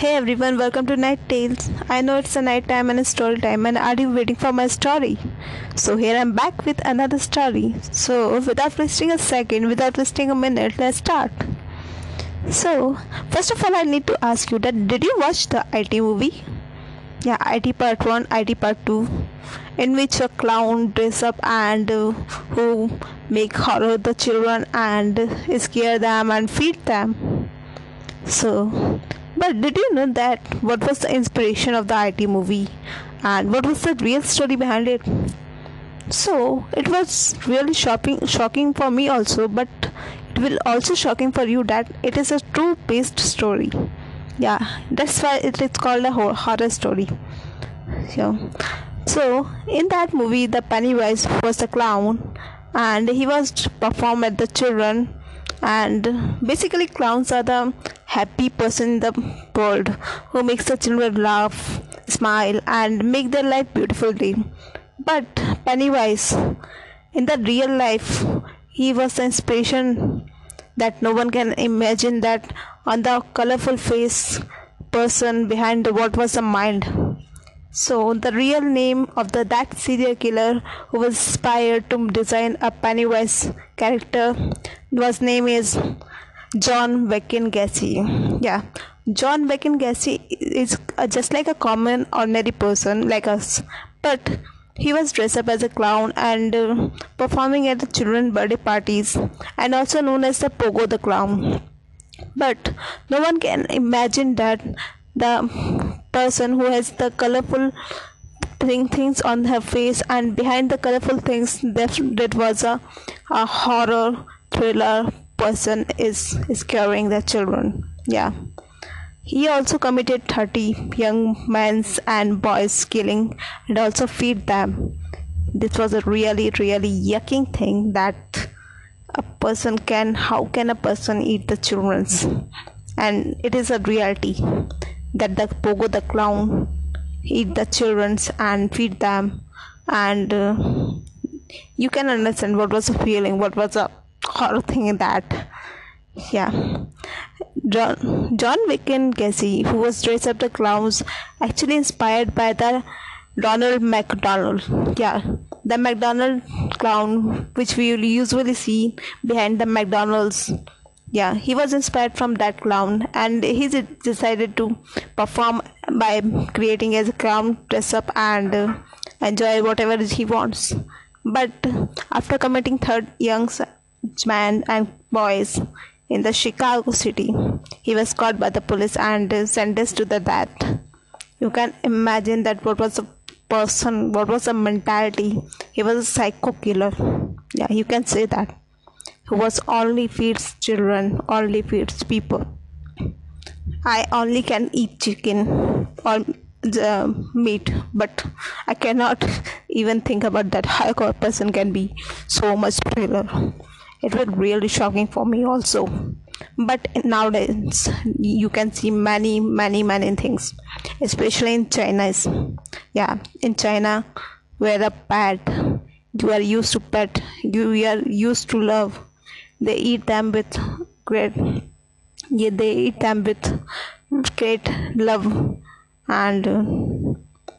Hey everyone, welcome to Night Tales. I know it's a night time and a story time, and are you waiting for my story? So here I'm back with another story. So without wasting a second, without wasting a minute, let's start. So first of all, I need to ask you that did you watch the IT movie? Yeah, IT Part One, IT Part Two, in which a clown dress up and uh, who make horror the children and scare them and feed them. So but did you know that what was the inspiration of the IT movie and what was the real story behind it? So it was really shocking shocking for me also, but it will also shocking for you that it is a true based story. Yeah, that's why it is called a horror story. So, so in that movie, the Pennywise was a clown, and he was performed at the children and basically clowns are the happy person in the world who makes the children laugh smile and make their life beautifully but pennywise in the real life he was the inspiration that no one can imagine that on the colorful face person behind what was the mind. So the real name of the that serial killer who was inspired to design a Pennywise character was name is John Wayne Gacy. Yeah, John Wayne Gacy is just like a common ordinary person like us, but he was dressed up as a clown and uh, performing at the children birthday parties and also known as the Pogo the clown. But no one can imagine that the person who has the colorful thing, things on her face and behind the colorful things that, that was a, a horror thriller person is is carrying the children. Yeah. He also committed 30 young men's and boys killing and also feed them. This was a really really yucking thing that a person can how can a person eat the children's? And it is a reality that the pogo the clown eat the childrens and feed them. And uh, you can understand what was the feeling what was the horror thing that yeah. John john Wayne Gacy, who was dressed up the clowns actually inspired by the Ronald McDonald. Yeah, the McDonald clown, which we usually see behind the McDonald's yeah he was inspired from that clown and he decided to perform by creating as a clown dress up and uh, enjoy whatever he wants. But after committing third young man and boys in the chicago city. He was caught by the police and sentenced to the death. You can imagine that what was a person what was a mentality. He was a psycho killer. Yeah you can say that. He was only feeds children, only feeds people. I only can eat chicken or the meat, but I cannot even think about that how a person can be so much thriller. It was really shocking for me also. But nowadays you can see many, many, many things, especially in China. Yeah, in China, where a pet you are used to pet, you are used to love they eat them with great yeah, they eat them with great love and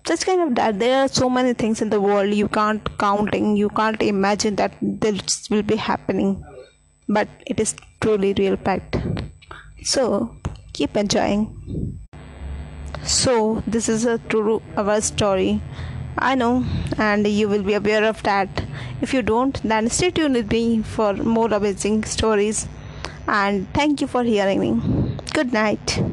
just kind of that there are so many things in the world you can't counting you can't imagine that this will be happening but it is truly real fact so keep enjoying so this is a true our story I know, and you will be aware of that. If you don't, then stay tuned with me for more amazing stories. And thank you for hearing me. Good night.